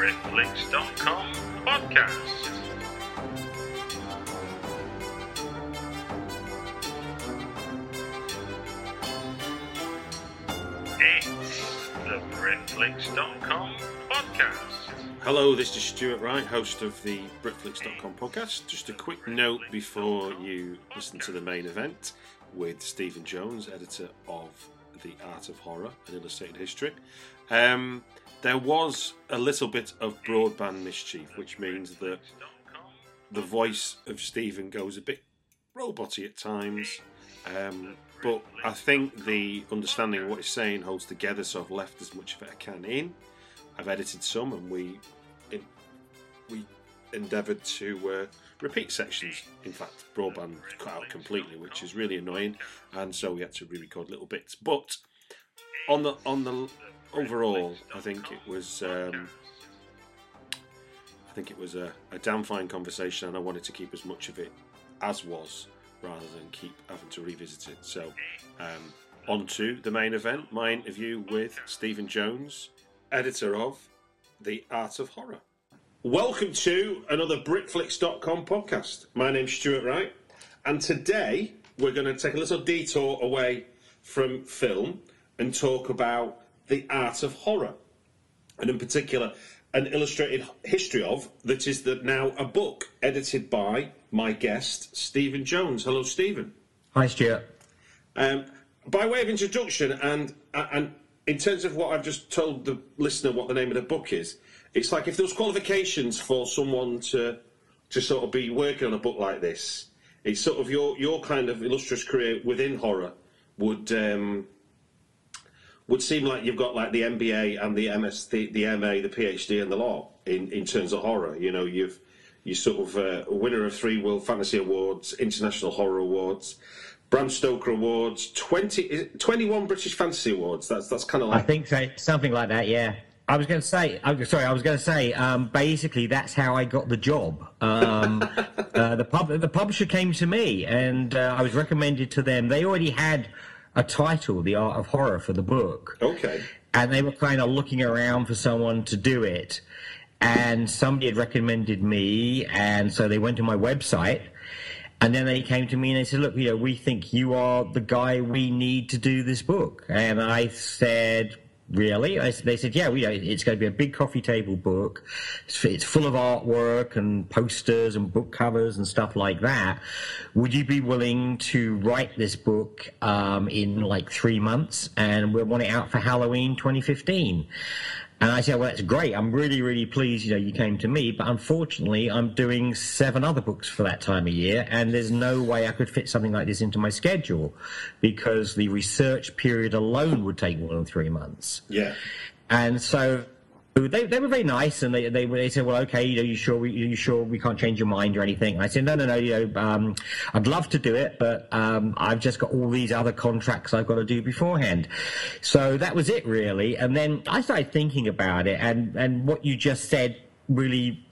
The Britflicks.com podcast. It's the Britflicks.com podcast. Hello, this is Stuart Wright, host of the Britflicks.com podcast. Just a quick note before you listen to the main event with Stephen Jones, editor of The Art of Horror and Illustrated History. Um, there was a little bit of broadband mischief, which means that the voice of Stephen goes a bit roboty at times. Um, but I think the understanding of what he's saying holds together, so I've left as much of it I can in. I've edited some, and we we endeavoured to uh, repeat sections. In fact, broadband cut out completely, which is really annoying, and so we had to re-record little bits. But on the on the overall, I think it was um, I think it was a, a damn fine conversation, and I wanted to keep as much of it as was rather than keep having to revisit it. So, um, on to the main event my interview with Stephen Jones, editor of The Art of Horror. Welcome to another Britflicks.com podcast. My name's Stuart Wright, and today we're going to take a little detour away from film and talk about the art of horror, and in particular, an illustrated history of that is the, now a book edited by my guest Stephen Jones. Hello, Stephen. Hi, Stuart. Um, by way of introduction, and and in terms of what I've just told the listener what the name of the book is, it's like if there was qualifications for someone to to sort of be working on a book like this, it's sort of your your kind of illustrious career within horror would um, would seem like you've got like the MBA and the MS, the, the MA, the PhD, and the law in, in terms of horror. You know, you've you sort of uh, winner of three World Fantasy Awards, International Horror Awards, Bram Stoker Awards, 20, 21 British Fantasy Awards. That's that's kind of like I think so, something like that. Yeah. I was going to say, I'm sorry, I was going to say, um, basically, that's how I got the job. Um, uh, the, pub, the publisher came to me, and uh, I was recommended to them. They already had a title, The Art of Horror, for the book. okay. and they were kind of looking around for someone to do it. And somebody had recommended me, and so they went to my website, and then they came to me and they said, "Look, you know, we think you are the guy we need to do this book." And I said. Really? They said, yeah, we, it's going to be a big coffee table book. It's, it's full of artwork and posters and book covers and stuff like that. Would you be willing to write this book um, in like three months? And we want it out for Halloween 2015. And I said, well, that's great. I'm really, really pleased, you know, you came to me. But unfortunately, I'm doing seven other books for that time of year. And there's no way I could fit something like this into my schedule because the research period alone would take more than three months. Yeah. And so they, they were very nice, and they, they they said, "Well, okay, you know, you sure we you sure we can't change your mind or anything?" And I said, "No, no, no. You know, um, I'd love to do it, but um, I've just got all these other contracts I've got to do beforehand." So that was it, really. And then I started thinking about it, and and what you just said really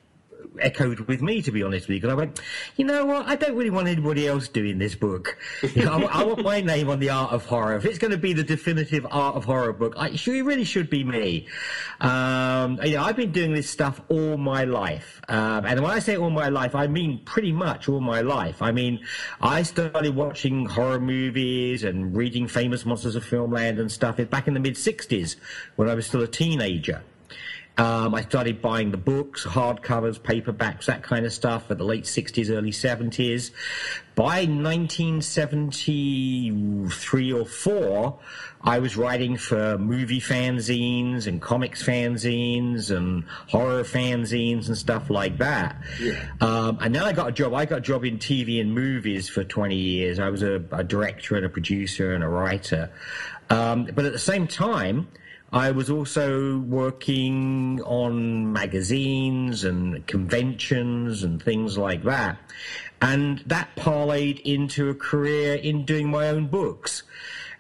echoed with me, to be honest with you, because I went, you know what, I don't really want anybody else doing this book. I, I, want my name on the art of horror. If it's going to be the definitive art of horror book, I, it really should be me. Um, you know, I've been doing this stuff all my life. Um, and when I say all my life, I mean pretty much all my life. I mean, I started watching horror movies and reading famous monsters of filmland and stuff back in the mid 60s when I was still a teenager. Um, I started buying the books, hardcovers, paperbacks, that kind of stuff at the late 60s, early 70s. By 1973 or 4, I was writing for movie fanzines and comics fanzines and horror fanzines and stuff like that. Yeah. Um, and then I got a job. I got a job in TV and movies for 20 years. I was a, a director and a producer and a writer. Um, but at the same time, I was also working on magazines and conventions and things like that. And that parlayed into a career in doing my own books.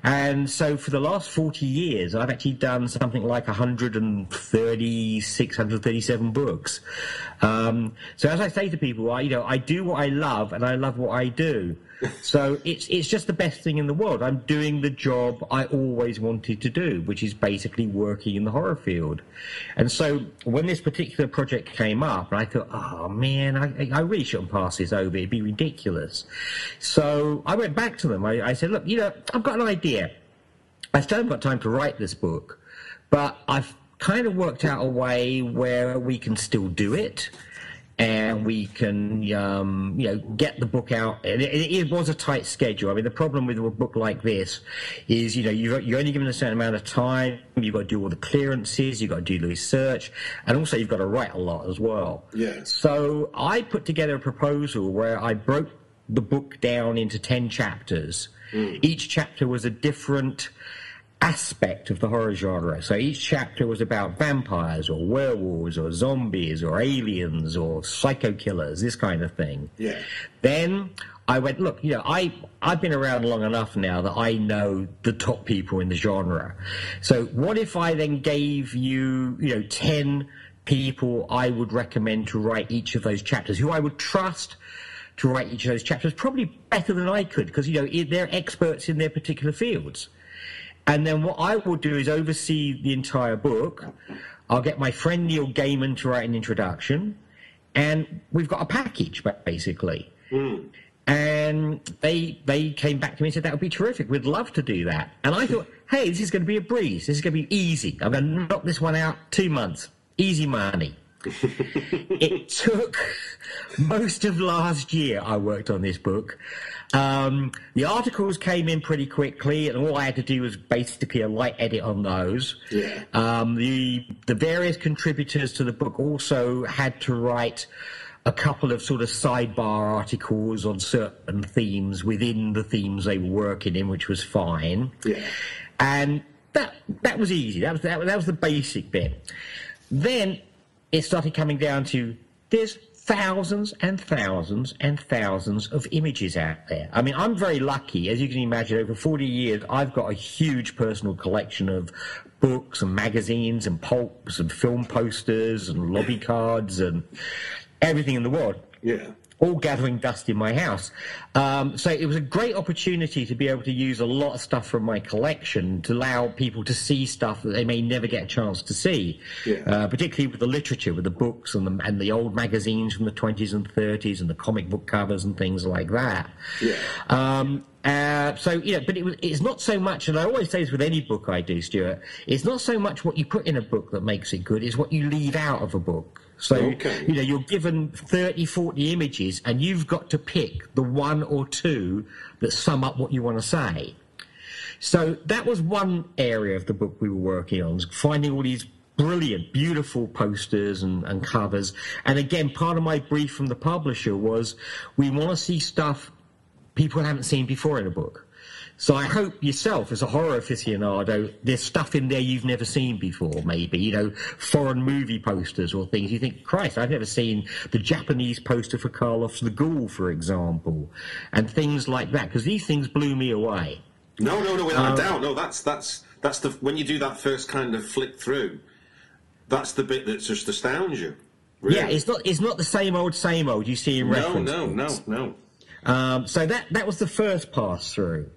And so for the last 40 years, I've actually done something like 136, 137 books. Um, so as I say to people, I, you know, I do what I love and I love what I do so it's it's just the best thing in the world. I'm doing the job I always wanted to do, which is basically working in the horror field. And so when this particular project came up, I thought, oh man, I, I really shouldn't pass this over. It'd be ridiculous. So I went back to them. I, I said, look, you know, I've got an idea. I still haven't got time to write this book, but I've kind of worked out a way where we can still do it and we can um, you know get the book out. It, it, it, was a tight schedule. I mean, the problem with a book like this is you know you're, you're only given a certain amount of time. You've got to do all the clearances. You've got to do the research, and also you've got to write a lot as well. Yes. So I put together a proposal where I broke the book down into ten chapters. Mm. Each chapter was a different aspect of the horror genre. So each chapter was about vampires or werewolves or zombies or aliens or psycho killers, this kind of thing. Yeah. Then I went, look, you know, I, I've been around long enough now that I know the top people in the genre. So what if I then gave you, you know, 10 people I would recommend to write each of those chapters, who I would trust to write each of those chapters, probably better than I could, because, you know, they're experts in their particular fields. And then what I will do is oversee the entire book. I'll get my friend Neil Gaiman to write an introduction, and we've got a package basically. Mm. And they they came back to me and said that would be terrific. We'd love to do that. And I thought, hey, this is going to be a breeze. This is going to be easy. I'm going to knock this one out two months, easy money. it took most of last year. I worked on this book. Um, the articles came in pretty quickly, and all I had to do was basically a light edit on those. Yeah. Um, the the various contributors to the book also had to write a couple of sort of sidebar articles on certain themes within the themes they were working in, which was fine. Yeah. And that that was easy. That was that, that was the basic bit. Then it started coming down to there's thousands and thousands and thousands of images out there. I mean, I'm very lucky. As you can imagine, over 40 years, I've got a huge personal collection of books and magazines and pulps and film posters and lobby cards and everything in the world. Yeah all gathering dust in my house. Um, so it was a great opportunity to be able to use a lot of stuff from my collection to allow people to see stuff that they may never get a chance to see, yeah. uh, particularly with the literature, with the books and the, and the old magazines from the 20s and 30s and the comic book covers and things like that. Yeah. Um, uh, so know, but it was, it's not so much, and I always say this with any book I do, Stuart. It's not so much what you put in a book that makes it good; it's what you leave out of a book. So, okay. you know, you're given 30, 40 images and you've got to pick the one or two that sum up what you want to say. So that was one area of the book we were working on, finding all these brilliant, beautiful posters and, and covers. And again, part of my brief from the publisher was we want to see stuff people haven't seen before in a book. So I hope yourself, as a horror aficionado, there's stuff in there you've never seen before, maybe, you know, foreign movie posters or things. You think, Christ, I've never seen the Japanese poster for Karloff's The Ghoul, for example, and things like that, because these things blew me away. No, no, no, without um, a doubt. No, that's, that's, that's the, when you do that first kind of flick through, that's the bit that just astounds you. Yeah, it's not it's not the same old same old you see in no, reference. no, no, books. no. Um, so that that was the first pass through.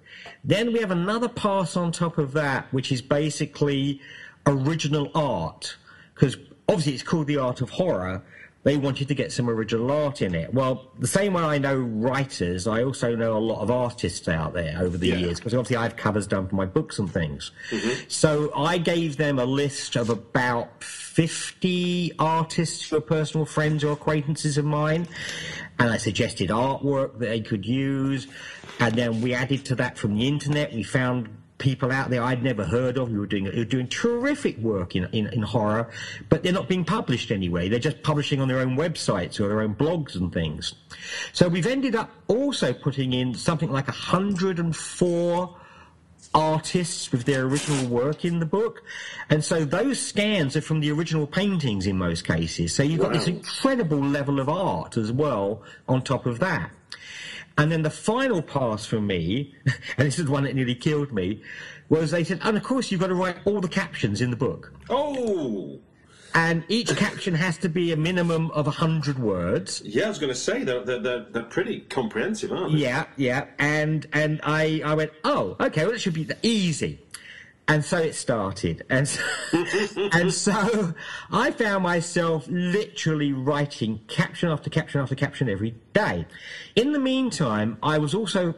Then we have another pass on top of that, which is basically original art, because obviously it's called the art of horror. They wanted to get some original art in it. Well, the same way I know writers, I also know a lot of artists out there over the Yeah. years, because obviously I have covers done for my books and things. Mm-hmm. So I gave them a list of about 50 artists who are personal friends or acquaintances of mine, and I suggested artwork that they could use. And then we added to that from the internet. We found people out there I'd never heard of who were doing who were doing terrific work in, in, in horror, but they're not being published anyway. They're just publishing on their own websites or their own blogs and things. So we've ended up also putting in something like 104 artists with their original work in the book. And so those scans are from the original paintings in most cases. So you've got this incredible level of art as well on top of that. And then the final pass for me, and this is the one that nearly killed me, was they said, and of course you've got to write all the captions in the book. Oh, And each caption has to be a minimum of 100 words. yeah. I was going to say they're, they're, they're, they're pretty comprehensive, aren't they? Yeah, yeah. And and I, I went, oh, okay, well, it should be easy. And so it started. And so, and so I found myself literally writing caption after caption after caption every day. In the meantime, I was also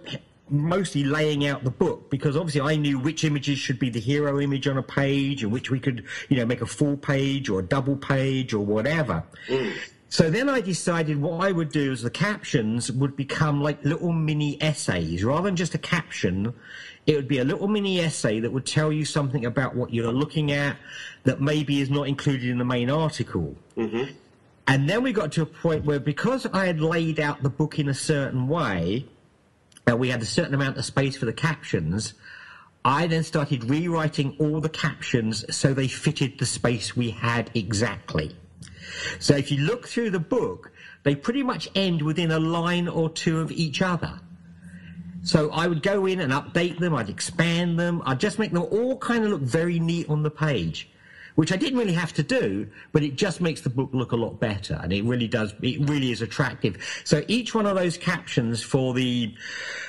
mostly laying out the book because obviously I knew which images should be the hero image on a page and which we could, you know, make a full page or a double page or whatever. Mm. So then I decided what I would do is the captions would become like little mini essays rather than just a caption. It would be a little mini essay that would tell you something about what you're looking at that maybe is not included in the main article. Mm-hmm. And then we got to a point where because I had laid out the book in a certain way, and we had a certain amount of space for the captions, I then started rewriting all the captions so they fitted the space we had exactly. So if you look through the book, they pretty much end within a line or two of each other. So I would go in and update them, I'd expand them, I'd just make them all kind of look very neat on the page, which I didn't really have to do, but it just makes the book look a lot better and it really does, it really is attractive. So each one of those captions for the,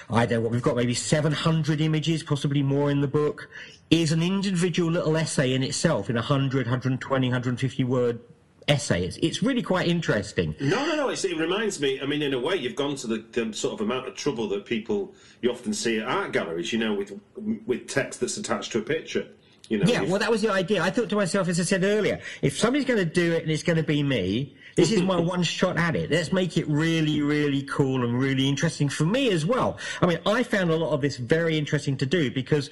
I don't know what, we've got maybe 700 images, possibly more in the book, is an individual little essay in itself in a 100, 120, 150 word essay. It's, it's really quite interesting. No, no, no. It's, it reminds me. I mean, in a way, you've gone to the, the sort of amount of trouble that people you often see at art galleries. You know, with with text that's attached to a picture. You know. Yeah, well, that was the idea. I thought to myself, as I said earlier, if somebody's going to do it and it's going to be me, this is my one shot at it. Let's make it really, really cool and really interesting for me as well. I mean, I found a lot of this very interesting to do because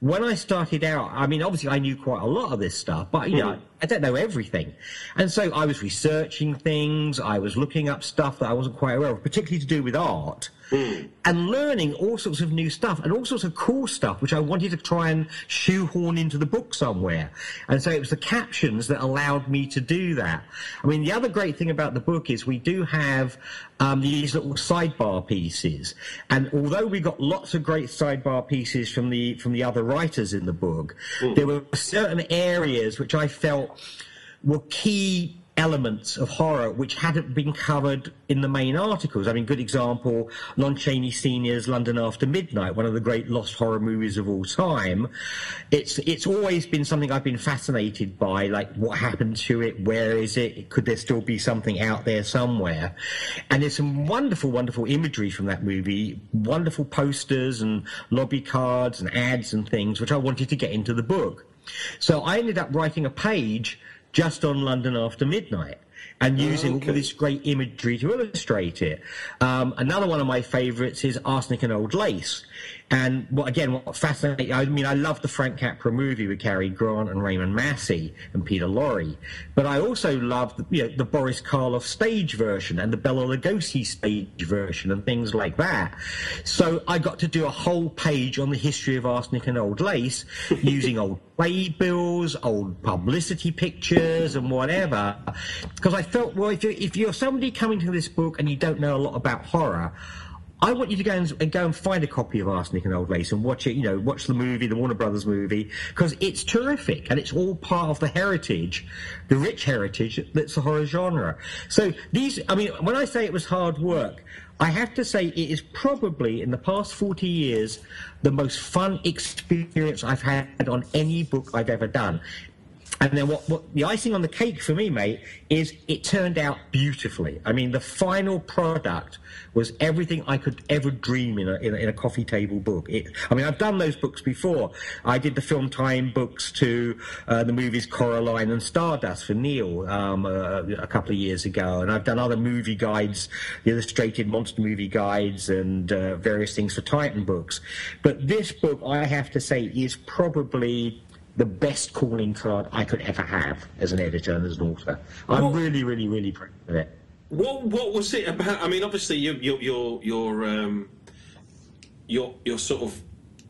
when I started out, I mean, obviously I knew quite a lot of this stuff, but you know, mm-hmm. I don't know everything. And so I was researching things, I was looking up stuff that I wasn't quite aware of, particularly to do with art and learning all sorts of new stuff and all sorts of cool stuff, which I wanted to try and shoehorn into the book somewhere. And so it was the captions that allowed me to do that. I mean, the other great thing about the book is we do have um, these little sidebar pieces, and although we got lots of great sidebar pieces from the from the other writers in the book, there were certain areas which I felt were key elements of horror which hadn't been covered in the main articles. I mean, good example, Lon Chaney Sr.'s London After Midnight, one of the great lost horror movies of all time. It's it's always been something I've been fascinated by, like what happened to it, where is it, could there still be something out there somewhere? And there's some wonderful, wonderful imagery from that movie, wonderful posters and lobby cards and ads and things, which I wanted to get into the book. So I ended up writing a page just on London After Midnight and using okay. all this great imagery to illustrate it. Um, another one of my favourites is Arsenic and Old Lace. And what, again, what fascinating, I mean, I love the Frank Capra movie with Cary Grant and Raymond Massey and Peter Lorre. But I also love the, you know, the Boris Karloff stage version and the Bela Lugosi stage version and things like that. So I got to do a whole page on the history of Arsenic and Old Lace using old playbills, old publicity pictures and whatever. Because I felt, well, if you're, if you're somebody coming to this book and you don't know a lot about horror, I want you to go and, go and find a copy of Arsenic and Old Lace and watch it. You know, watch the movie, the Warner Brothers movie, because it's terrific and it's all part of the heritage, the rich heritage that's the horror genre. So these, I mean, when I say it was hard work, I have to say it is probably in the past 40 years the most fun experience I've had on any book I've ever done. And then what, what the icing on the cake for me, mate, is it turned out beautifully. I mean, the final product was everything I could ever dream in a, in a, in a coffee table book. It, I mean, I've done those books before. I did the film time books to uh, the movies Coraline and Stardust for Neil um, uh, a couple of years ago, and I've done other movie guides, the illustrated monster movie guides, and uh, various things for Titan books. But this book, I have to say, is probably the best calling card I could ever have as an editor and as an author. I'm what, really, really, really proud of it. What What was it about? I mean, obviously, you, you, you're you're um, you're you're sort of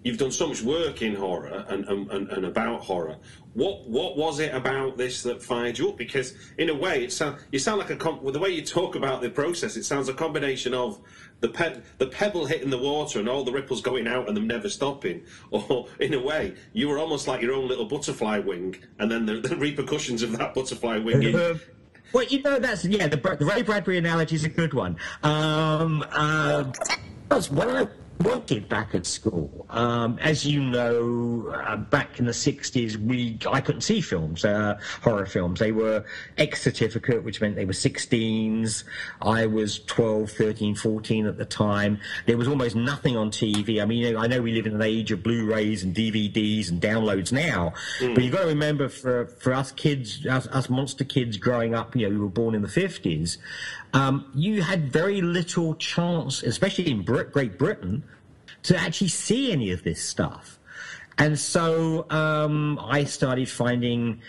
you've done so much work in horror and, and, and, about horror. What what was it about this that fired you up? Because in a way, it sound you sound like a com- well, the way you talk about the process. It sounds a combination of the pe- the pebble hitting the water and all the ripples going out and them never stopping. Or in a way, you were almost like your own little butterfly wing, and then the, the repercussions of that butterfly wing. In, well, you know that's yeah. The, the Ray Bradbury analogy is a good one. Um, uh, when I working back at school. Um, as you know, uh, back in the 60s, we I couldn't see films, uh, horror films. They were X certificate, which meant they were 16s. I was 12, 13, 14 at the time. There was almost nothing on TV. I mean, you know, I know we live in an age of Blu-rays and DVDs and downloads now, mm. but you've got to remember for, for us kids, us, us monster kids growing up, you know, we were born in the 50s, um, you had very little chance, especially in Great Britain, to actually see any of this stuff. And so um, I started finding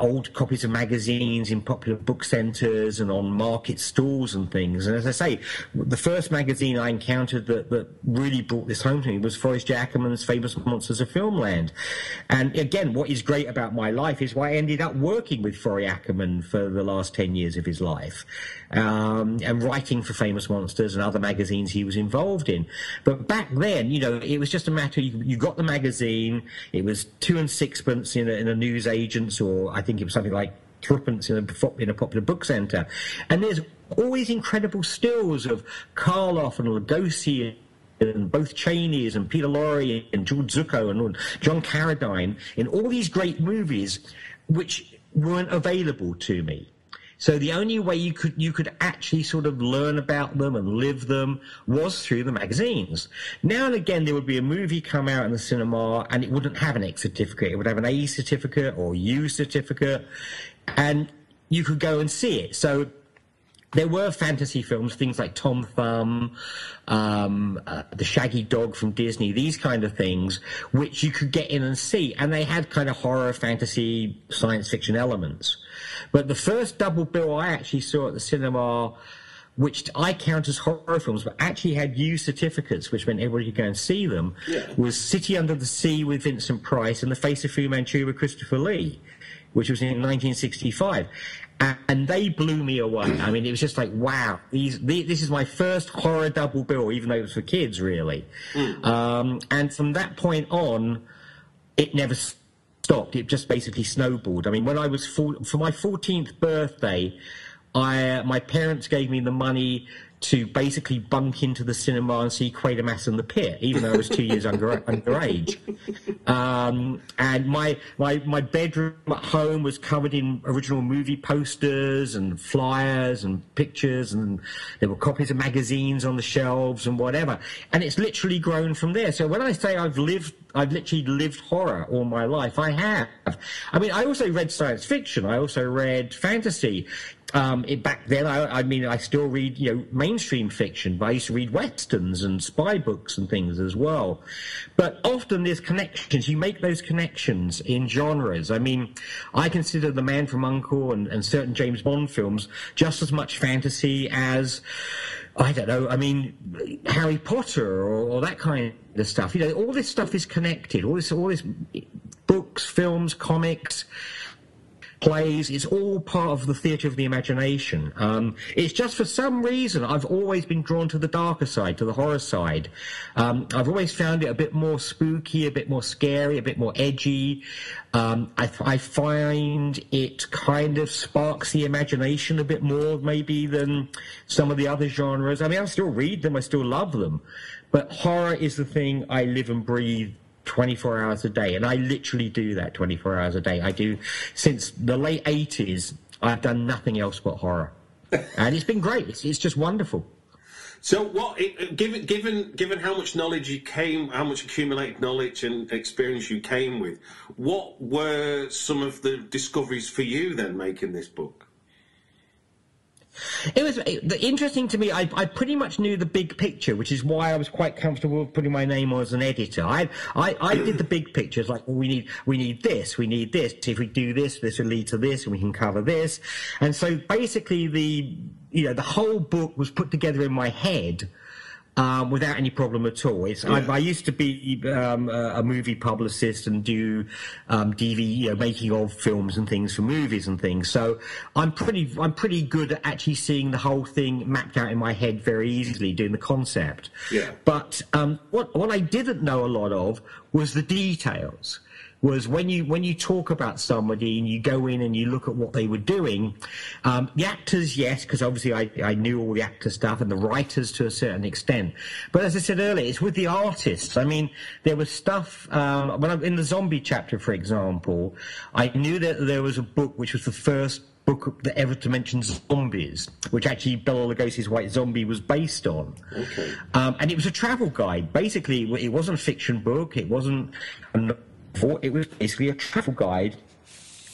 old copies of magazines in popular book centres and on market stalls and things. And as I say, the first magazine I encountered that, that really brought this home to me was Forrest J. Ackerman's Famous Monsters of Filmland. And again, what is great about my life is why I ended up working with Forrest Ackerman for the last 10 years of his life um, and writing for Famous Monsters and other magazines he was involved in. But back then, you know, it was just a matter, you, you got the magazine, it was two and sixpence in a, in a newsagent's or I think it was something like threepence in a, popular book centre. And there's always incredible stills of Karloff and Lugosi and both Chaneys and Peter Lorre and George Zucco and John Carradine in all these great movies which weren't available to me. So the only way you could you could actually sort of learn about them and live them was through the magazines. Now and again there would be a movie come out in the cinema and it wouldn't have an X certificate. It would have an A certificate or U certificate, and you could go and see it. So there were fantasy films, things like Tom Thumb, um, uh, The Shaggy Dog from Disney, these kind of things, which you could get in and see, and they had kind of horror, fantasy, science fiction elements. But the first double bill I actually saw at the cinema, which I count as horror films, but actually had U certificates, which meant everybody could go and see them, yeah. was City Under the Sea with Vincent Price and The Face of Fu Manchu with Christopher Lee, which was in 1965 and they blew me away. I mean, it was just like, wow, these, these, this is my first horror double bill, even though it was for kids, really. Mm. Um, and from that point on, it never stopped. It just basically snowballed. I mean, when I was for, for my 14th birthday, I, uh, my parents gave me the money to basically bunk into the cinema and see Quatermass and the Pit, even though I was two years under underage. Um, and my, my my bedroom at home was covered in original movie posters and flyers and pictures, and there were copies of magazines on the shelves and whatever. And it's literally grown from there. So when I say I've lived I've literally lived horror all my life. I have. I mean, I also read science fiction. I also read fantasy. Um, it, back then, I, I, mean, I still read, you know, mainstream fiction, but I used to read westerns and spy books and things as well. But often there's connections. You make those connections in genres. I mean, I consider The Man from Uncle and, and certain James Bond films just as much fantasy as, I don't know, I mean, Harry Potter or, or that kind of stuff. You know, all this stuff is connected. All this, all this books, films, comics plays. It's all part of the theatre of the imagination. Um, it's just for some reason I've always been drawn to the darker side, to the horror side. Um, I've always found it a bit more spooky, a bit more scary, a bit more edgy. Um, I, I, find it kind of sparks the imagination a bit more, maybe, than some of the other genres. I mean, I still read them, I still love them, but horror is the thing I live and breathe 24 hours a day. And I literally do that 24 hours a day. I do, since the late 80s, I've done nothing else but horror. and it's been great. It's, it's just wonderful. So, what uh, given given given how much knowledge you came, how much accumulated knowledge and experience you came with, what were some of the discoveries for you then making this book? It was interesting to me. I, I, pretty much knew the big picture, which is why I was quite comfortable putting my name on as an editor. I, I, I did the big pictures, like well, we need we need this, we need this. If we do this, this will lead to this, and we can cover this. And so basically, the you know the whole book was put together in my head um, without any problem at all. Yeah. I, I, used to be um, a, movie publicist and do um, DV, you know, making of films and things for movies and things. So I'm pretty, I'm pretty good at actually seeing the whole thing mapped out in my head very easily, doing the concept. Yeah. But um, what what I didn't know a lot of was the details was when you when you talk about somebody and you go in and you look at what they were doing, um, the actors, yes, because obviously I, I knew all the actor stuff and the writers to a certain extent. But as I said earlier, it's with the artists. I mean, there was stuff um, when I'm in the zombie chapter, for example, I knew that there was a book which was the first book that ever to mention zombies, which actually Bela Lugosi's White Zombie was based on. Okay. Um, and it was a travel guide. Basically, it wasn't a fiction book. It wasn't for it was basically a travel guide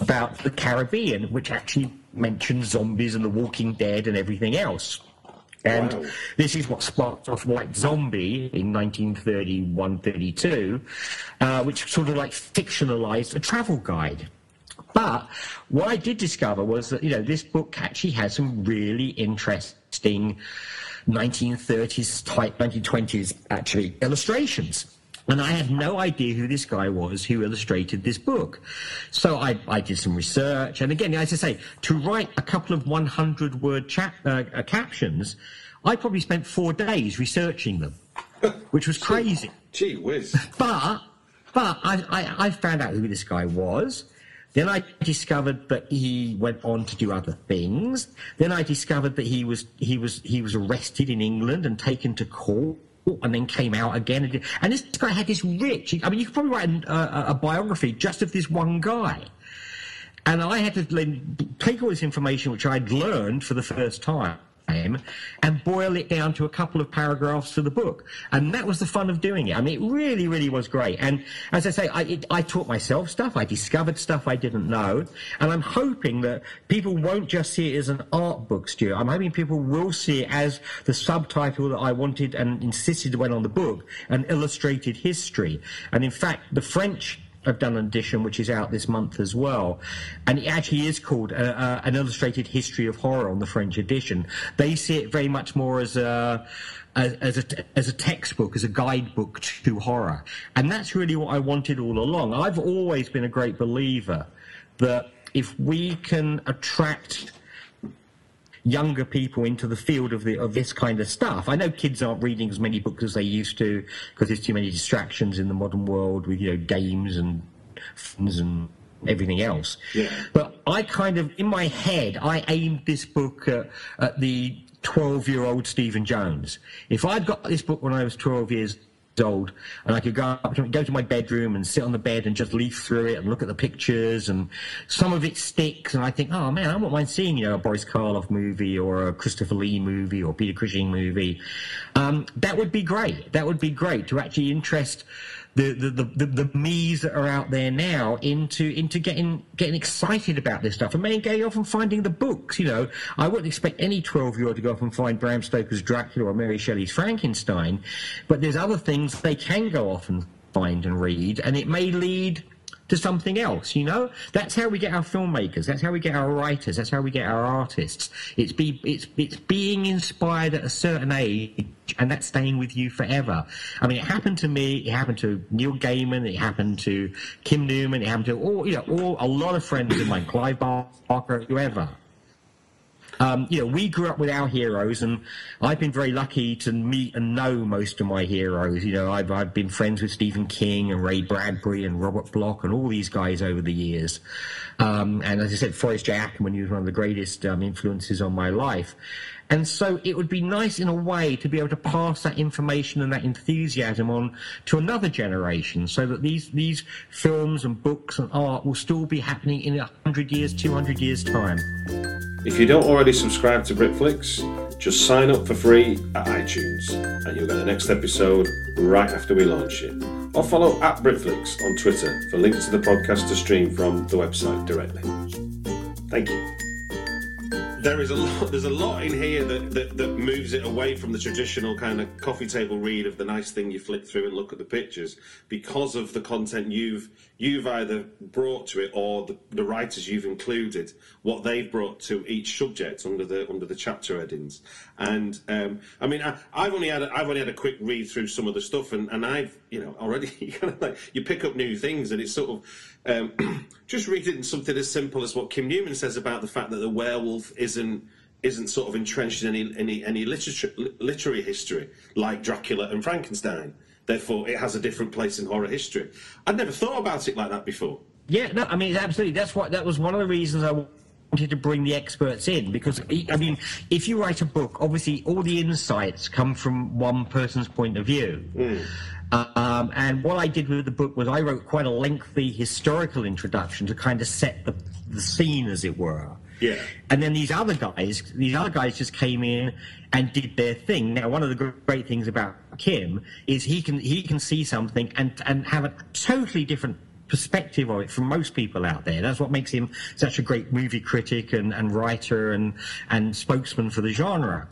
about the Caribbean, which actually mentioned zombies and the Walking Dead and everything else. And wow. this is what sparked off White Zombie in 1931-32, uh, which sort of like fictionalized a travel guide. But what I did discover was that, you know, this book actually has some really interesting 1930s type, 1920s actually illustrations. And I had no idea who this guy was who illustrated this book. So I, I did some research. And again, as I say, to write a couple of 100 word chat, uh, uh, captions, I probably spent four days researching them, which was crazy. Gee whiz. But, but I, I, I found out who this guy was. Then I discovered that he went on to do other things. Then I discovered that he was he was he was arrested in England and taken to court and then came out again. And this guy had this rich, I mean, you could probably write uh, a, a biography just of this one guy. And I had to take all this information, which I'd learned for the first time, and boil it down to a couple of paragraphs for the book. And that was the fun of doing it. I mean, it really, really was great. And as I say, I, it, I taught myself stuff. I discovered stuff I didn't know. And I'm hoping that people won't just see it as an art book, Stuart. I'm hoping people will see it as the subtitle that I wanted and insisted went on the book, an illustrated history. And in fact, the French have done an edition which is out this month as well, and it actually is called uh, uh, an illustrated history of horror on the French edition. They see it very much more as a as, a, as a textbook, as a guidebook to horror. And that's really what I wanted all along. I've always been a great believer that if we can attract younger people into the field of the of this kind of stuff. I know kids aren't reading as many books as they used to because there's too many distractions in the modern world with you know games and phones and everything else. Yeah. But I kind of in my head I aimed this book at, at the 12 year old Stephen Jones. If I'd got this book when I was 12 years old, and I could go up to, go to my bedroom and sit on the bed and just leaf through it and look at the pictures, and some of it sticks, and I think, oh man, I wouldn't mind seeing you know a Boris Karloff movie or a Christopher Lee movie or Peter Cushing movie. Um, that would be great. That would be great to actually interest the, the, the, the, me's that are out there now into into getting getting excited about this stuff and maybe going off and finding the books. You know, I wouldn't expect any twelve year old to go off and find Bram Stoker's Dracula or Mary Shelley's Frankenstein, but there's other things they can go off and find and read, and it may lead to something else, you know? That's how we get our filmmakers, that's how we get our writers, that's how we get our artists. It's be it's it's being inspired at a certain age and that's staying with you forever. I mean it happened to me, it happened to Neil Gaiman, it happened to Kim Newman, it happened to all you know, all a lot of friends of mine, Clive Barker, whoever. Um, you know, we grew up with our heroes, and I've been very lucky to meet and know most of my heroes. You know, I've, I've been friends with Stephen King and Ray Bradbury and Robert Bloch and all these guys over the years. Um, and as I said, Forrest J. Ackerman, he was one of the greatest um, influences on my life. And so it would be nice in a way to be able to pass that information and that enthusiasm on to another generation so that these, these films and books and art will still be happening in 100 years, 200 years' time. If you don't already subscribe to Britflicks, just sign up for free at iTunes and you'll get the next episode right after we launch it. Or follow at Britflicks on Twitter for links to the podcast to stream from the website directly. Thank you there is a lot there's a lot in here that, that, that moves it away from the traditional kind of coffee table read of the nice thing you flip through and look at the pictures because of the content you've you've either brought to it or the, the writers you've included what they've brought to each subject under the under the chapter headings. And um, I mean I, have only had a, I've only had a quick read through some of the stuff and, and I've you know already you pick up new things and it's sort of um, just reading something as simple as what Kim Newman says about the fact that the werewolf isn't isn't sort of entrenched in any any, any literature, literary history like Dracula and Frankenstein. Therefore, it has a different place in horror history. I'd never thought about it like that before. Yeah, no, I mean, absolutely. That's what that was one of the reasons I wanted to bring the experts in because I mean, if you write a book, obviously all the insights come from one person's point of view. Mm. Um, and what I did with the book was I wrote quite a lengthy historical introduction to kind of set the, the scene, as it were. Yeah. And then these other guys, these other guys just came in and did their thing. Now, one of the great things about Kim is he can he can see something and and have a totally different perspective of it from most people out there. That's what makes him such a great movie critic and, and writer and and spokesman for the genre.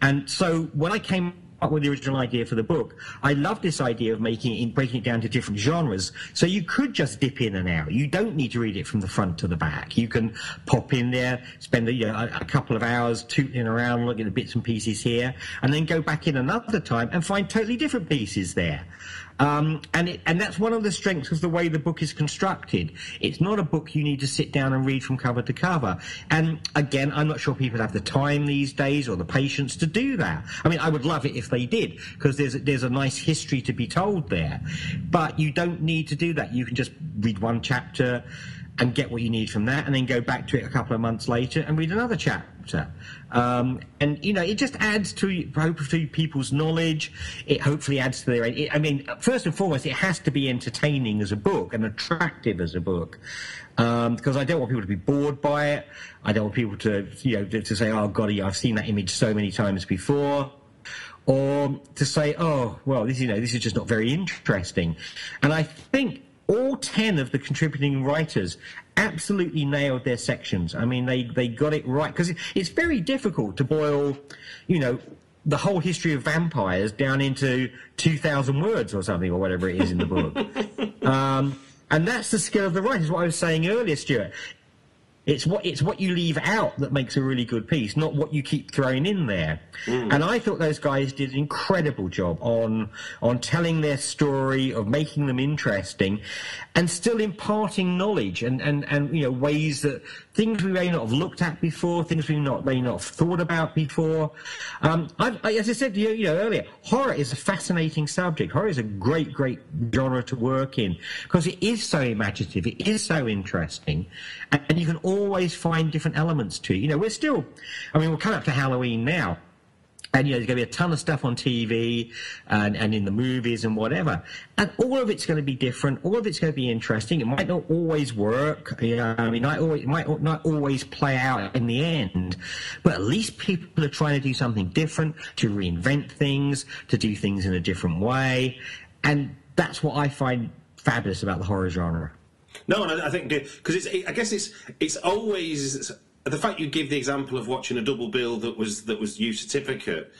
And so when I came with the original idea for the book. I love this idea of making it, breaking it down to different genres. So you could just dip in and out. You don't need to read it from the front to the back. You can pop in there, spend you know, a, a couple of hours tooting around, looking at bits and pieces here, and then go back in another time and find totally different pieces there. Um, and it, and that's one of the strengths of the way the book is constructed. It's not a book you need to sit down and read from cover to cover. And again, I'm not sure people have the time these days or the patience to do that. I mean, I would love it if they did because there's there's a nice history to be told there. But you don't need to do that. You can just read one chapter and get what you need from that, and then go back to it a couple of months later and read another chapter. Um, and you know, it just adds to hopefully people's knowledge. It hopefully adds to their. It, I mean, first and foremost, it has to be entertaining as a book and attractive as a book. Um, because I don't want people to be bored by it. I don't want people to, you know, to say, "Oh, God, I've seen that image so many times before." or to say, oh, well, this, you know, this is just not very interesting. And I think all 10 of the contributing writers absolutely nailed their sections. I mean, they, they got it right because it's very difficult to boil, you know, the whole history of vampires down into 2,000 words or something or whatever it is in the book. um, and that's the skill of the writers. What I was saying earlier, Stuart. It's what it's what you leave out that makes a really good piece, not what you keep throwing in there. Mm. And I thought those guys did an incredible job on on telling their story, of making them interesting, and still imparting knowledge and, and, and you know ways that things we may not have looked at before, things we not may not have thought about before. Um, I, as I said you, you know earlier, horror is a fascinating subject. Horror is a great, great genre to work in because it is so imaginative, it is so interesting, and, and you can always find different elements to. You know, we're still, I mean, we're coming up to Halloween now and you know there's going to be a ton of stuff on TV and, and in the movies and whatever, and all of it's going to be different. All of it's going to be interesting. It might not always work. You know, I mean, it might not always play out in the end, but at least people are trying to do something different, to reinvent things, to do things in a different way, and that's what I find fabulous about the horror genre. No, and I think because it's, I guess it's it's always the fact you give the example of watching a double bill that was that was U certificate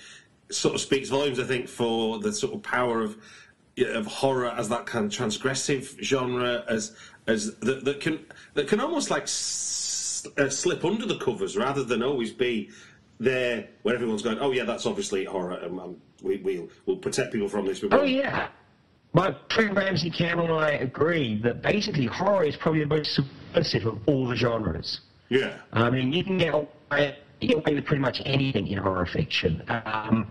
sort of speaks volumes, I think, for the sort of power of of horror as that kind of transgressive genre as as that, that can that can almost like s- uh, slip under the covers rather than always be there where everyone's going, oh yeah, that's obviously horror, and, and we, we'll we'll protect people from this. We Oh yeah. My friend Ramsey Campbell and I agree that basically horror is probably the most subversive of all the genres. yeah, I mean, you can get away, you get away with pretty much anything in horror fiction. Um,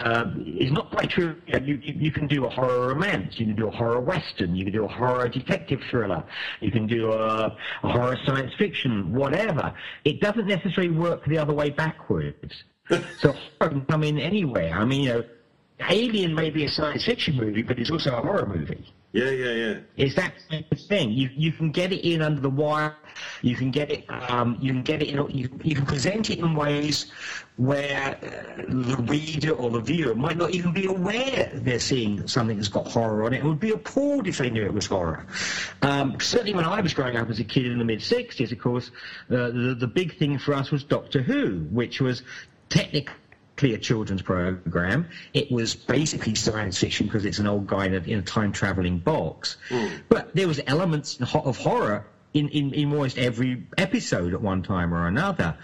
um, it's not quite true. You, know, you, you you can do a horror romance, you can do a horror western, you can do a horror detective thriller, you can do a, a horror science fiction, whatever. It doesn't necessarily work the other way backwards. so horror can come in anywhere. I mean, you know, Alien may be a science fiction movie, but it's also a horror movie. yeah, yeah, yeah. It's that kind of thing. You you can get it in under the wire. You can get it. Um, you can get it in. You, you can present it in ways where uh, the reader or the viewer might not even be aware they're seeing something that's got horror on it. and would be appalled if they knew it was horror. Um, certainly, when I was growing up as a kid in the mid '60s, of course, uh, the the big thing for us was Doctor Who, which was technically a children's program. It was basically science fiction because it's an old guy in a, in a time traveling box. But there was elements of horror in, in, in almost every episode at one time or another.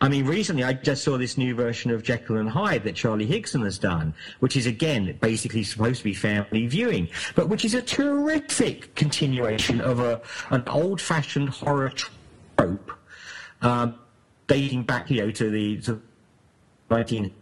I mean, recently I just saw this new version of Jekyll and Hyde that Charlie Higson has done, which is again basically supposed to be family viewing, but which is a terrific continuation of a an old fashioned horror trope um, dating back, you know, to the to 19th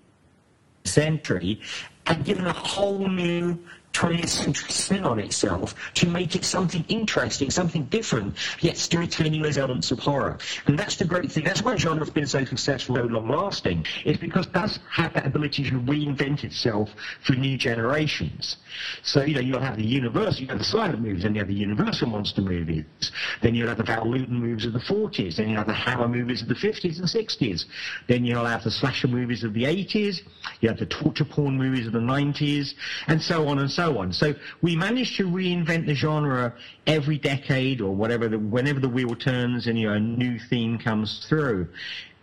century and given a whole new 20th century spin on itself to make it something interesting, something different, yet still retaining those elements of horror. And that's the great thing. That's why genre has been so successful so long lasting. Is because it does have that ability to reinvent itself for new generations. So, you know, you'll have the Universal, you have the silent movies, then you have the Universal monster movies, then you'll have the Val Lewton movies of the 40s, then you'll have the Hammer movies of the 50s and 60s, then you'll have the slasher movies of the 80s, you have the torture porn movies of the 90s, and so on and so on. So we managed to reinvent the genre every decade or whatever, the, whenever the wheel turns and you know, a new theme comes through.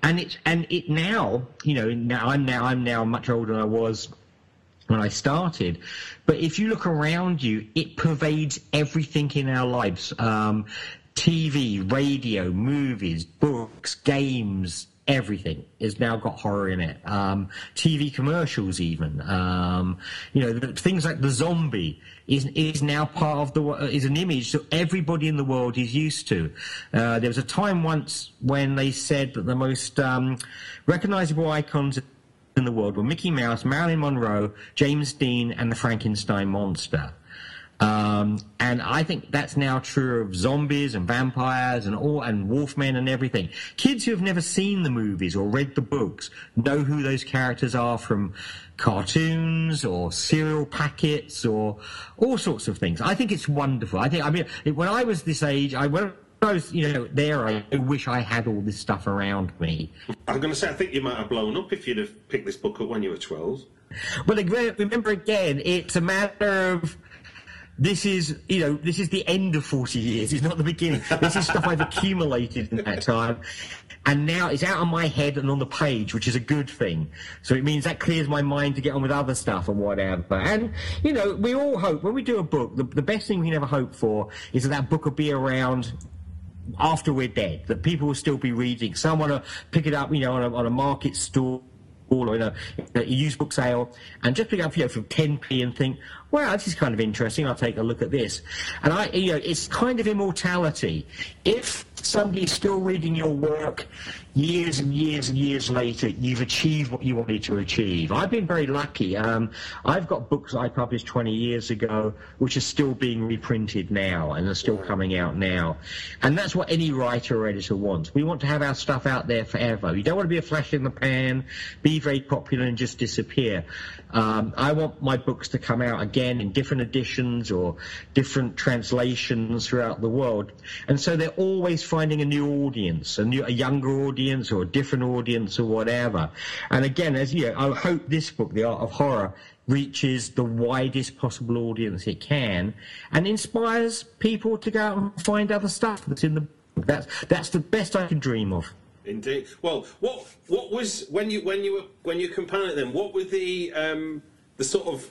And it's and it now, you know, now I'm now I'm now much older than I was when I started. But if you look around you, it pervades everything in our lives. Um, TV, radio, movies, books, games, everything has now got horror in it. Um, TV commercials, even. Um, you know, the, things like the zombie is is now part of the is an image that everybody in the world is used to. Uh, there was a time once when they said that the most um, recognizable icons in the world were Mickey Mouse, Marilyn Monroe, James Dean, and the Frankenstein monster. Um, and I think that's now true of zombies and vampires and all and wolfmen and everything. Kids who have never seen the movies or read the books know who those characters are from cartoons or cereal packets or all sorts of things. I think it's wonderful. I think I mean when I was this age, I when I was you know there, I wish I had all this stuff around me. I'm going to say I think you might have blown up if you'd have picked this book up when you were 12. But remember again, it's a matter of this is you know this is the end of 40 years. It's not the beginning. This is stuff I've accumulated in that time. And now it's out of my head and on the page, which is a good thing. So it means that clears my mind to get on with other stuff and whatever. And, you know, we all hope, when we do a book, the, the best thing we can ever hope for is that that book will be around after we're dead, that people will still be reading. Someone will pick it up, you know, on a, on a market stall or in a, a used book sale and just pick up, you know, from 10p and think, well, this is kind of interesting. I'll take a look at this. And I, you know, it's kind of immortality. If somebody's still reading your work years and years and years later, you've achieved what you wanted to achieve. I've been very lucky. Um, I've got books I published 20 years ago, which are still being reprinted now and are still coming out now. And that's what any writer or editor wants. We want to have our stuff out there forever. We don't want to be a flash in the pan, be very popular and just disappear. Um, I want my books to come out again in different editions or different translations throughout the world. And so they're always finding a new audience, a, new, a younger audience or a different audience or whatever. And again, as you know, I hope this book, The Art of Horror, reaches the widest possible audience it can and inspires people to go out and find other stuff that's in the book. That's, that's the best I can dream of. Indeed. Well, what what was when you when you were when you compiling them? What were the um, the sort of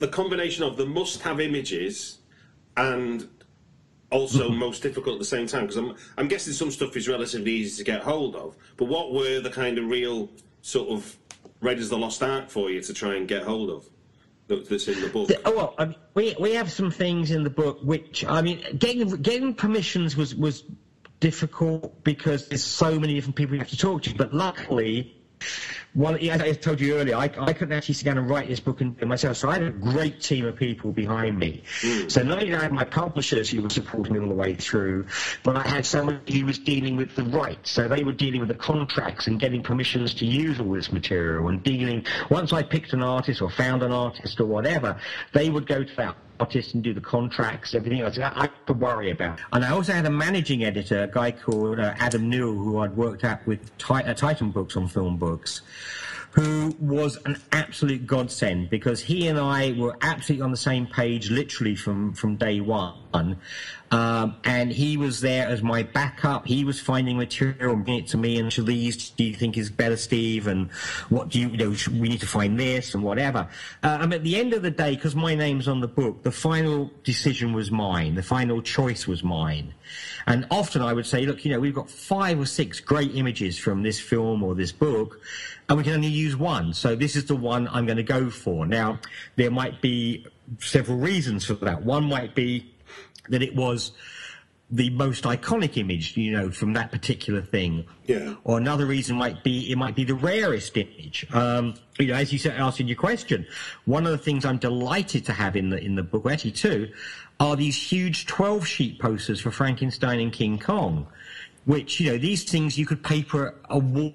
the combination of the must-have images and also most difficult at the same time? Because I'm I'm guessing some stuff is relatively easy to get hold of, but what were the kind of real sort of Raiders of the Lost Ark for you to try and get hold of that's in the book? Oh, well, I mean, we we have some things in the book which I mean, getting getting permissions was was difficult because there's so many different people you have to talk to. But luckily, one as I told you earlier, I, I couldn't actually sit down and write this book and myself. So I had a great team of people behind me. Mm. So not only did I have my publishers who were supporting me all the way through, but I had someone who was dealing with the rights. So they were dealing with the contracts and getting permissions to use all this material and dealing. Once I picked an artist or found an artist or whatever, they would go to that artist and do the contracts, everything else. I I could worry about. And I also had a managing editor, a guy called uh, Adam Newell, who I'd worked at with uh, Titan Books on film books who was an absolute godsend because he and I were absolutely on the same page literally from, from day one. Um, and he was there as my backup. He was finding material and bringing it to me and Shaliz, do you think is better, Steve? And what do you, you know, we need to find this and whatever. Uh, and at the end of the day, because my name's on the book, the final decision was mine. The final choice was mine. And often I would say, look, you know, we've got five or six great images from this film or this book, and we can only use one. So this is the one I'm going to go for. Now, there might be several reasons for that. One might be that it was the most iconic image, you know, from that particular thing. Yeah. Or another reason might be it might be the rarest image. Um, you know, as you said, asked in your question, one of the things I'm delighted to have in the in the book, actually two, are these huge 12 sheet posters for Frankenstein and King Kong, which you know these things you could paper a wall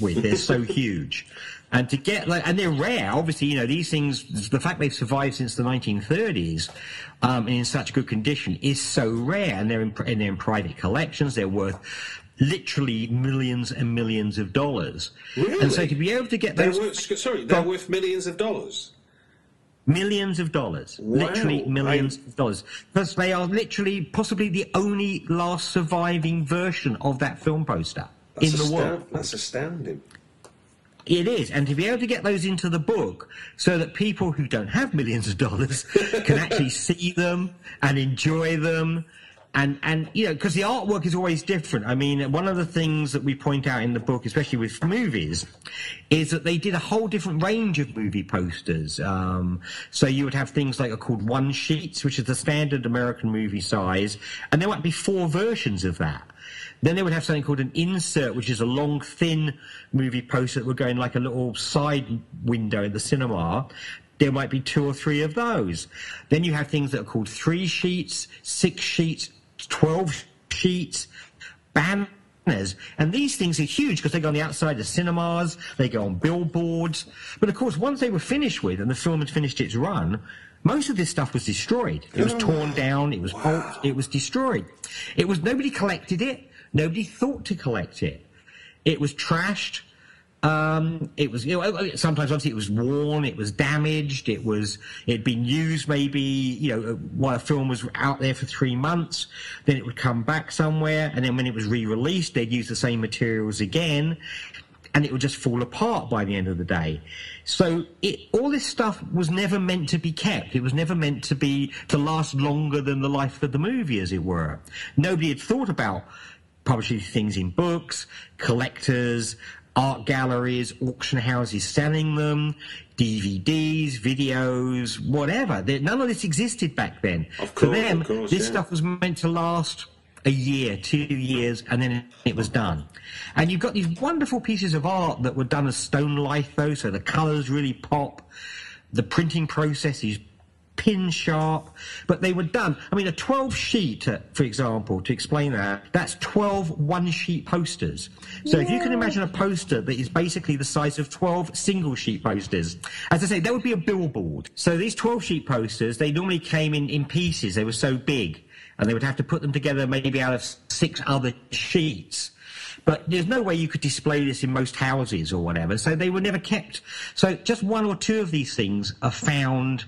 with. They're so huge. And to get like, and they're rare. Obviously, you know these things. The fact they've survived since the 1930s um, and in such good condition is so rare, and they're in, and they're in private collections. They're worth literally millions and millions of dollars. Really? And so to be able to get They're those worth, sorry, they're worth millions of dollars. millions of dollars, Wow. literally millions I- of dollars, because they are literally possibly the only last surviving version of that film poster in That's the world. That's astounding. It is, and to be able to get those into the book so that people who don't have millions of dollars can actually see them and enjoy them. And, and you know, because the artwork is always different. I mean, one of the things that we point out in the book, especially with movies, is that they did a whole different range of movie posters. Um, so you would have things like are called one sheets, which is the standard American movie size, and there might be four versions of that. Then they would have something called an insert, which is a long, thin movie poster that would go in like a little side window in the cinema. There might be two or three of those. Then you have things that are called three sheets, six sheets, 12 sheets, banners. And these things are huge because they go on the outside of cinemas, they go on billboards. But of course, once they were finished with and the film had finished its run, most of this stuff was destroyed. It was torn down, it was bulked, it was destroyed. It was, nobody collected it, nobody thought to collect it. It was trashed. Um, it was, you know, sometimes obviously it was worn, it was damaged, it was, it'd been used maybe, you know, while a film was out there for three months, then it would come back somewhere, and then when it was re-released, they'd use the same materials again, and it would just fall apart by the end of the day. So it, all this stuff was never meant to be kept. It was never meant to be, to last longer than the life of the movie, as it were. Nobody had thought about publishing things in books, collectors, art galleries, auction houses selling them, DVDs, videos, whatever. None of this existed back then. Of For them, of course, this yeah. stuff was meant to last a year, two years, and then it was done. And you've got these wonderful pieces of art that were done as stone life, though, so the colours really pop. The printing process is pin sharp, but they were done. I mean, a 12 sheet, uh, for example, to explain that, that's 12 one sheet posters. So if you can imagine a poster that is basically the size of 12 single sheet posters, as I say, that would be a billboard. So these 12 sheet posters, they normally came in, in pieces, they were so big, and they would have to put them together maybe out of six other sheets. But there's no way you could display this in most houses or whatever, so they were never kept. So just one or two of these things are found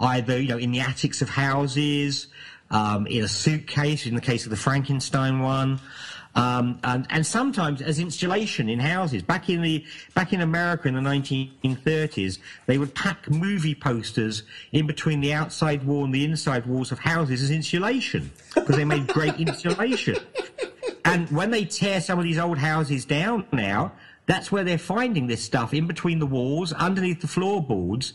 either, you know, in the attics of houses, um, in a suitcase, in the case of the Frankenstein one. Um, and, and sometimes as insulation in houses. Back in the back in America in the 1930s, they would pack movie posters in between the outside wall and the inside walls of houses as insulation because they made great insulation. And when they tear some of these old houses down now, that's where they're finding this stuff in between the walls, underneath the floorboards.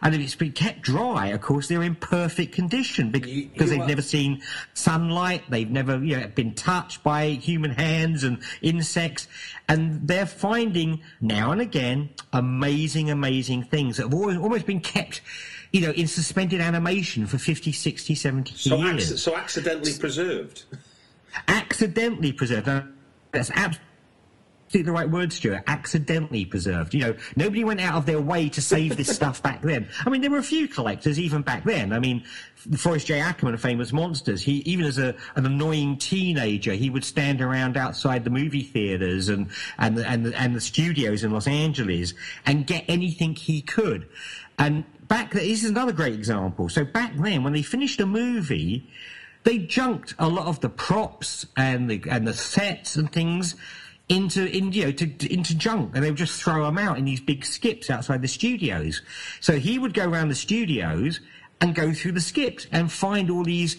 And if it's been kept dry, of course, they're in perfect condition because You- you they've are- never seen sunlight. They've never you know, been touched by human hands and insects. And they're finding now and again amazing, amazing things that have always, almost been kept, you know, in suspended animation for 50, 60, 70 So, years acc- so accidentally preserved. accidentally preserved. Now, that's absolutely the right word, Stuart. Accidentally preserved. You know, nobody went out of their way to save this stuff back then. I mean, there were a few collectors even back then. I mean, Forrest J. Ackerman of Famous Monsters, he, even as a, an annoying teenager, he would stand around outside the movie theaters and, and, the- and, the- and the studios in Los Angeles and get anything he could. And back, this is another great example. So back then, when they finished a movie, they junked a lot of the props and the and the sets and things into in, you know, to, into junk, and they would just throw them out in these big skips outside the studios. So he would go around the studios and go through the skips and find all these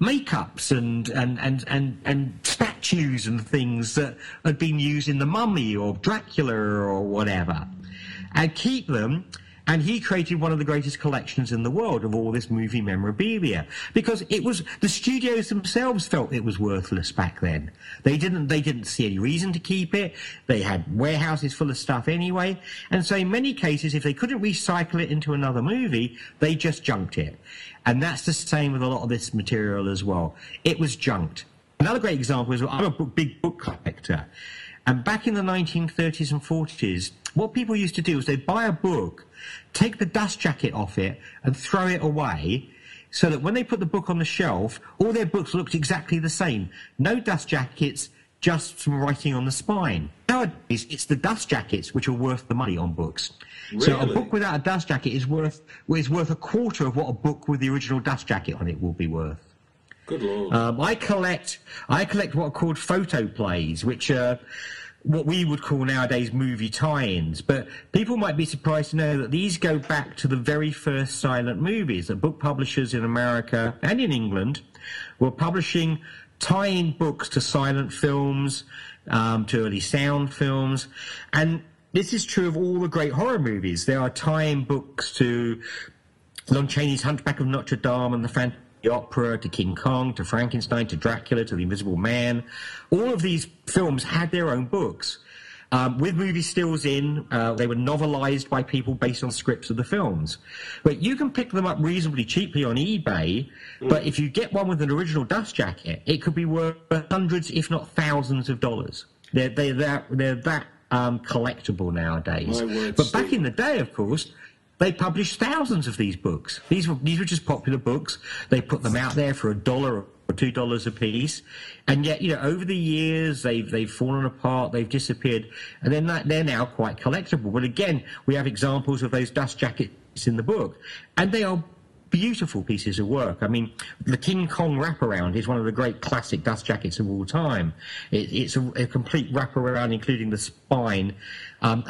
makeups and and and and, and statues and things that had been used in the Mummy or Dracula or whatever, and keep them. And he created one of the greatest collections in the world of all this movie memorabilia because it was the studios themselves felt it was worthless back then. They didn't they didn't see any reason to keep it. They had warehouses full of stuff anyway, and so in many cases, if they couldn't recycle it into another movie, they just junked it. And that's the same with a lot of this material as well. It was junked. Another great example is I'm a big book collector. And back in the 1930s and 40s, what people used to do was they'd buy a book, take the dust jacket off it, and throw it away, so that when they put the book on the shelf, all their books looked exactly the same. No dust jackets, just some writing on the spine. Nowadays, it's the dust jackets which are worth the money on books. Really? So a book without a dust jacket is worth is worth a quarter of what a book with the original dust jacket on it will be worth. Good lord. Um, I collect I collect what are called photo plays, which are what we would call nowadays movie tie-ins. But people might be surprised to know that these go back to the very first silent movies. That book publishers in America and in England were publishing tie-in books to silent films, um, to early sound films, and this is true of all the great horror movies. There are tie-in books to Lon Chaney's Hunchback of Notre Dame and the Phantom the Opera, to King Kong, to Frankenstein, to Dracula, to The Invisible Man. All of these films had their own books. Um, with movie stills in, uh, they were novelized by people based on scripts of the films. But you can pick them up reasonably cheaply on eBay. But if you get one with an original dust jacket, it could be worth hundreds, if not thousands, of dollars. They're, they're that, they're that um, collectible nowadays. Word, but back in the day, of course, they published thousands of these books. These were these were just popular books. They put them out there for a dollar or two dollars a piece, and yet you know over the years they've they've fallen apart, they've disappeared, and then they're now quite collectible. But again, we have examples of those dust jackets in the book, and they are beautiful pieces of work. I mean, the King Kong wraparound is one of the great classic dust jackets of all time. It, it's a, a complete wraparound, including the spine. Um,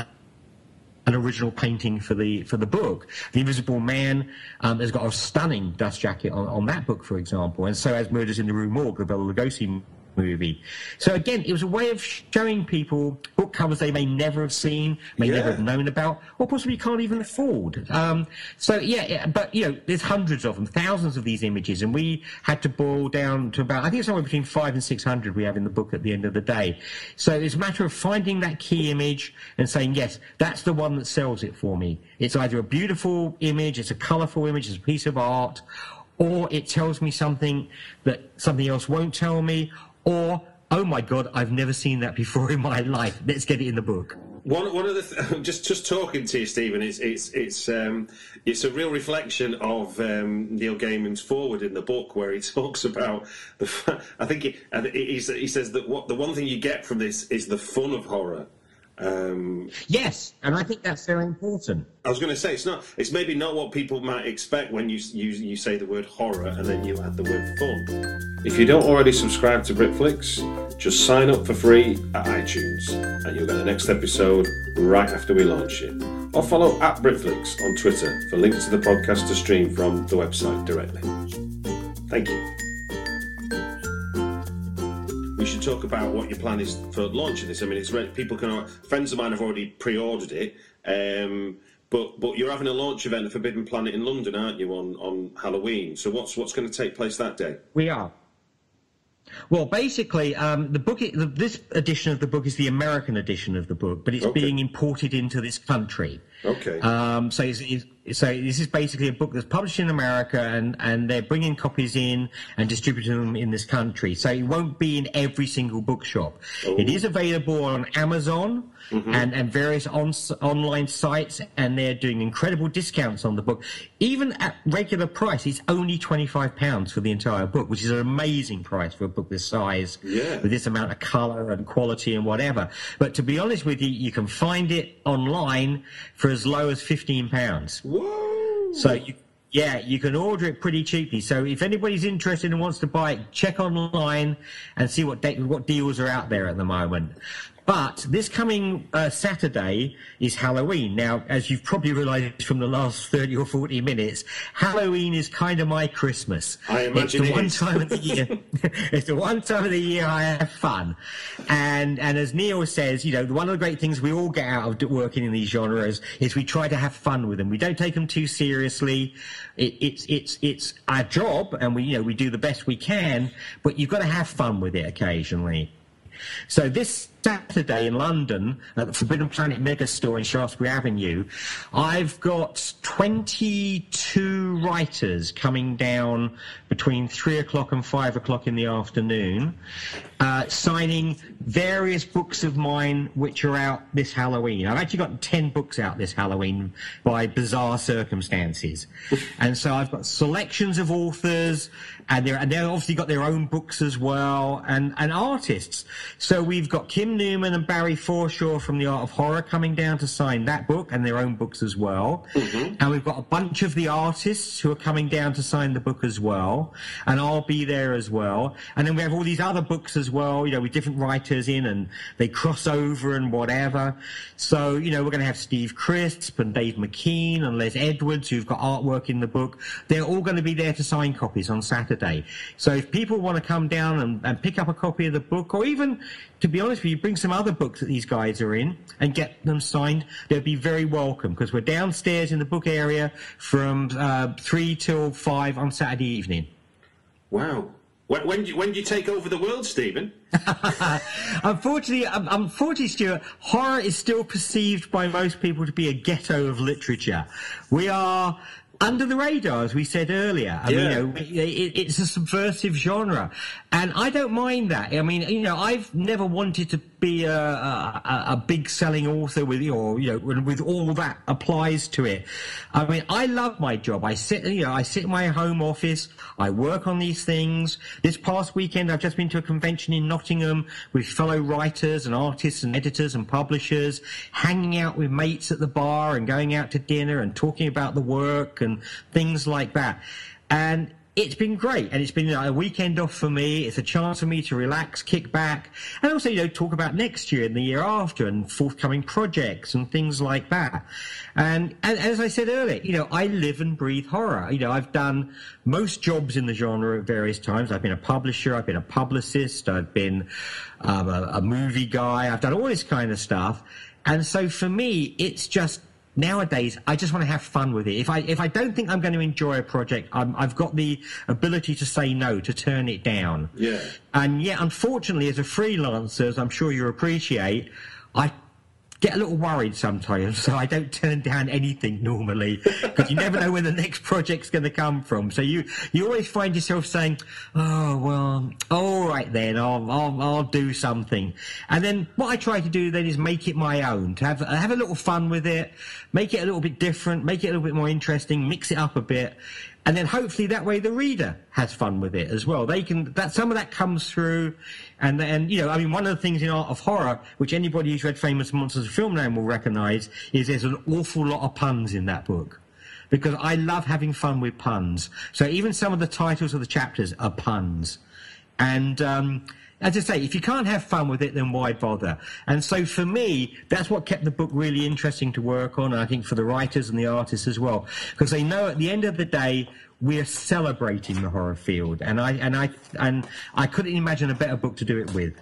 an original painting for the for the book. The Invisible Man um, has got a stunning dust jacket on, on that book, for example, and so has Murders in the Rue Morgue, the Bela Lugosi movie. So again, it was a way of showing people book covers they may never have seen, may never have known about, or possibly can't even afford. Um, so yeah, yeah, but you know, there's hundreds of them, thousands of these images, and we had to boil down to about I think somewhere between five and six hundred we have in the book at the end of the day. So it's a matter of finding that key image and saying yes, that's the one that sells it for me. It's either a beautiful image, it's a colourful image, it's a piece of art, or it tells me something that something else won't tell me, or oh my god, I've never seen that before in my life. Let's get it in the book. One, one of the th- just just talking to you, Stephen, it's it's it's um, it's a real reflection of um, Neil Gaiman's foreword in the book, where he talks about the. fa- I think he, he he says that what the one thing you get from this is the fun of horror, Um, Yes, and I think that's very important. I was going to say it's not. It's maybe not what people might expect when you you you say the word horror and then you add the word fun. If you don't already subscribe to Britflicks, just sign up for free at iTunes, and you'll get the next episode right after we launch it. Or follow at Britflicks on Twitter for links to the podcast to stream from the website directly. Thank you. Should talk about what your plan is for launching this. I mean, it's people can. Friends of mine have already pre-ordered it, um, but but you're having a launch event at Forbidden Planet in London, aren't you, on on Halloween? So what's what's going to take place that day? We are. Well, basically, um, the book, the, this edition of the book is the American edition of the book, but it's Okay. being imported into this country. Okay. Um, so, it's, it's, so this is basically a book that's published in America, and, and they're bringing copies in and distributing them in this country. So it won't be in every single bookshop. It oh. is available on Amazon mm-hmm. and, and various on, online sites, and they're doing incredible discounts on the book. Even at regular price, it's only twenty five pounds for the entire book, which is an amazing price for a book this size, Yeah. with this amount of colour and quality and whatever. But to be honest with you, you can find it online for as low as fifteen pounds. So you, yeah, you can order it pretty cheaply. So if anybody's interested and wants to buy it, check online and see what de- what deals are out there at the moment. But this coming uh, Saturday is Halloween. Now, as you've probably realised from the last 30 or 40 minutes, Halloween is kind of my Christmas. I imagine it's the it one is. time of the year. it's the one time of the year I have fun. And and as Neil says, you know, one of the great things we all get out of working in these genres is we try to have fun with them. We don't take them too seriously. It, it's it's it's our job, and we you know we do the best we can. But you've got to have fun with it occasionally. So this Saturday in London at the Forbidden Planet Megastore in Shaftesbury Avenue, I've got 22 writers coming down between three o'clock and five o'clock in the afternoon, uh, signing various books of mine which are out this Halloween. I've actually got 10 books out this Halloween by bizarre circumstances. and so I've got selections of authors and they're, and they've obviously got their own books as well and, and artists. So we've got Kim Newman and Barry Forshaw from the Art of Horror coming down to sign that book and their own books as well. Mm-hmm. And we've got a bunch of the artists who are coming down to sign the book as well. And I'll be there as well. And then we have all these other books as well, you know, with different writers in and they cross over and whatever. So, you know, we're going to have Steve Crisp and Dave McKean and Les Edwards who've got artwork in the book. They're all going to be there to sign copies on Saturday. So if people want to come down and, and pick up a copy of the book or even, to be honest with you, bring some other books that these guys are in and get them signed, they'll be very welcome because we're downstairs in the book area from uh, 3 till 5 on Saturday evening. Wow. When, when, do you, when do you take over the world, Stephen? Unfortunately, um, unfortunately, Stuart, horror is still perceived by most people to be a ghetto of literature. We are under the radar, as we said earlier. I mean, you know, it, it's a subversive genre, and I don't mind that. I mean, you know, I've never wanted to be a, a, a- big selling author with, or you know, with all that applies to it. I mean, I love my job. I sit, you know, I sit in my home office. I work on these things. This past weekend, I've just been to a convention in Nottingham with fellow writers and artists and editors and publishers, hanging out with mates at the bar and going out to dinner and talking about the work and things like that. And it's been great, and it's been a weekend off for me. It's a chance for me to relax, kick back, and also, you know, talk about next year and the year after, and forthcoming projects and things like that. And, and as I said earlier, you know, I live and breathe horror. You know, I've done most jobs in the genre at various times. I've been a publisher, I've been a publicist, I've been um, a, a movie guy, I've done all this kind of stuff. And so for me, it's just nowadays I just want to have fun with it. If I if I don't think I'm going to enjoy a project, I'm, I've got the ability to say no, to turn it down. Yeah. And yet, unfortunately, as a freelancer, as I'm sure you appreciate, I get a little worried sometimes, so I don't turn down anything normally because you never know where the next project's going to come from. So you you always find yourself saying, "Oh well, all right then, I'll I'll, I'll do something." And then what I try to do then is make it my own, to have have a little fun with it, make it a little bit different, make it a little bit more interesting, mix it up a bit. and then hopefully that way the reader has fun with it as well. They can that some of that comes through, and then you know, I mean, one of the things in art of horror, which anybody who's read Famous Monsters of film Filmland will recognise, is there's an awful lot of puns in that book. Because I love having fun with puns. So even some of the titles of the chapters are puns. And um, as I say, if you can't have fun with it, then why bother? And so for me, that's what kept the book really interesting to work on. And I think for the writers and the artists as well, because they know at the end of the day, we're celebrating the horror field. And I, and I, and I couldn't imagine a better book to do it with.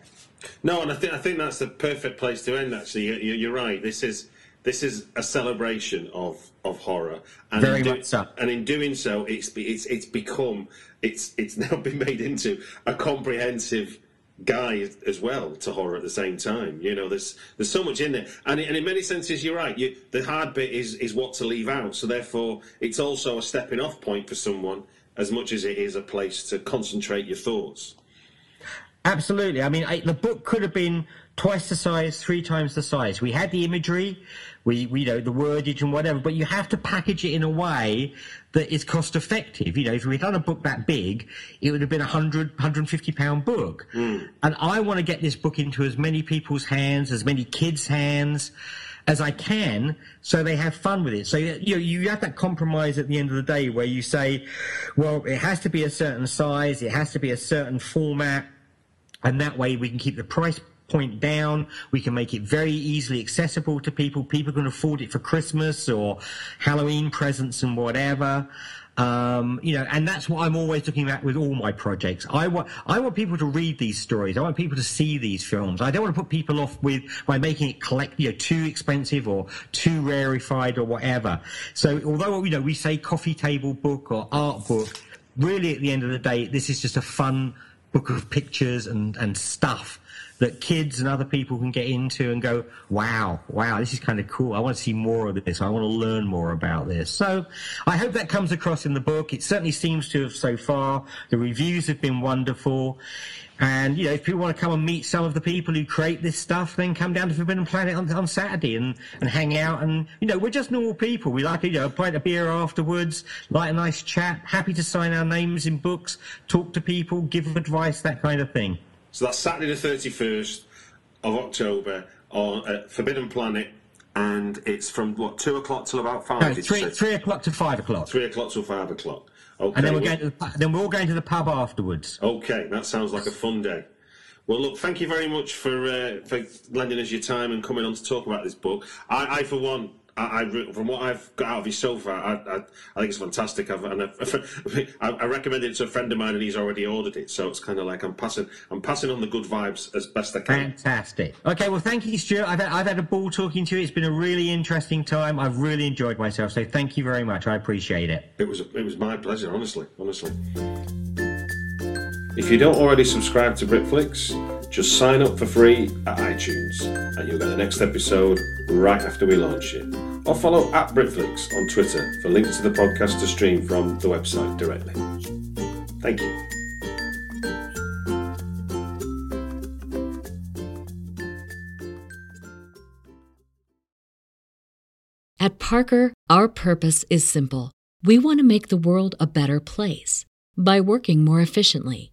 No, and I think I think that's the perfect place to end. Actually, you, you're right. This is this is a celebration of of horror, and Very in do- much so. And in doing so, it's it's it's become it's it's now been made into a comprehensive guide as well to horror at the same time. You know, there's there's so much in there, and, and in many senses, you're right. You, the hard bit is is what to leave out. So therefore, it's also a stepping off point for someone as much as it is a place to concentrate your thoughts. Absolutely. I mean, I, the book could have been twice the size, three times the size. We had the imagery, we, we you know the wordage and whatever, but you have to package it in a way that is cost effective. You know, if we'd done a book that big, it would have been a 100, 150 pound book. Mm. And I want to get this book into as many people's hands, as many kids' hands as I can, so they have fun with it. So you know, you have that compromise at the end of the day where you say, well, it has to be a certain size, it has to be a certain format, and that way we can keep the price point down. We can make it very easily accessible to people. People can afford it for Christmas or Halloween presents and whatever. Um, you know, and that's what I'm always looking at with all my projects. I want, I want people to read these stories. I want people to see these films. I don't want to put people off with by making it collect, you know, too expensive or too rarefied or whatever. So although, you know, we say coffee table book or art book, really at the end of the day, this is just a fun book of pictures and, and stuff that kids and other people can get into and go, wow, wow, this is kind of cool. I want to see more of this. I want to learn more about this. So I hope that comes across in the book. It certainly seems to have so far. The reviews have been wonderful. And, you know, if people want to come and meet some of the people who create this stuff, then come down to Forbidden Planet on, on Saturday and, and hang out. And, you know, we're just normal people. We like, you know, a pint of beer afterwards, like a nice chat, happy to sign our names in books, talk to people, give advice, that kind of thing. So that's Saturday the 31st of October on uh, Forbidden Planet, and it's from what two o'clock till about five. No, three, three o'clock to five o'clock. Three o'clock till five o'clock. Okay. And then we're going to the, then we're all going to the pub afterwards. Okay, that sounds like a fun day. Well, look, thank you very much for uh, for lending us your time and coming on to talk about this book. I, I for one, I, I from what I've got out of you so far, I, I, I think it's fantastic. I've, and I've, I, I recommended it to a friend of mine, and he's already ordered it. So it's kind of like I'm passing, I'm passing on the good vibes as best I can. Fantastic. Okay, well, thank you, Stuart. I've had, I've had a ball talking to you. It's been a really interesting time. I've really enjoyed myself. So thank you very much. I appreciate it. It was it was my pleasure, honestly, honestly. If you don't already subscribe to Britflicks, just sign up for free at iTunes, and you'll get the next episode right after we launch it. Or follow at Britflicks on Twitter for links to the podcast to stream from the website directly. Thank you. At Parker, our purpose is simple. We want to make the world a better place by working more efficiently,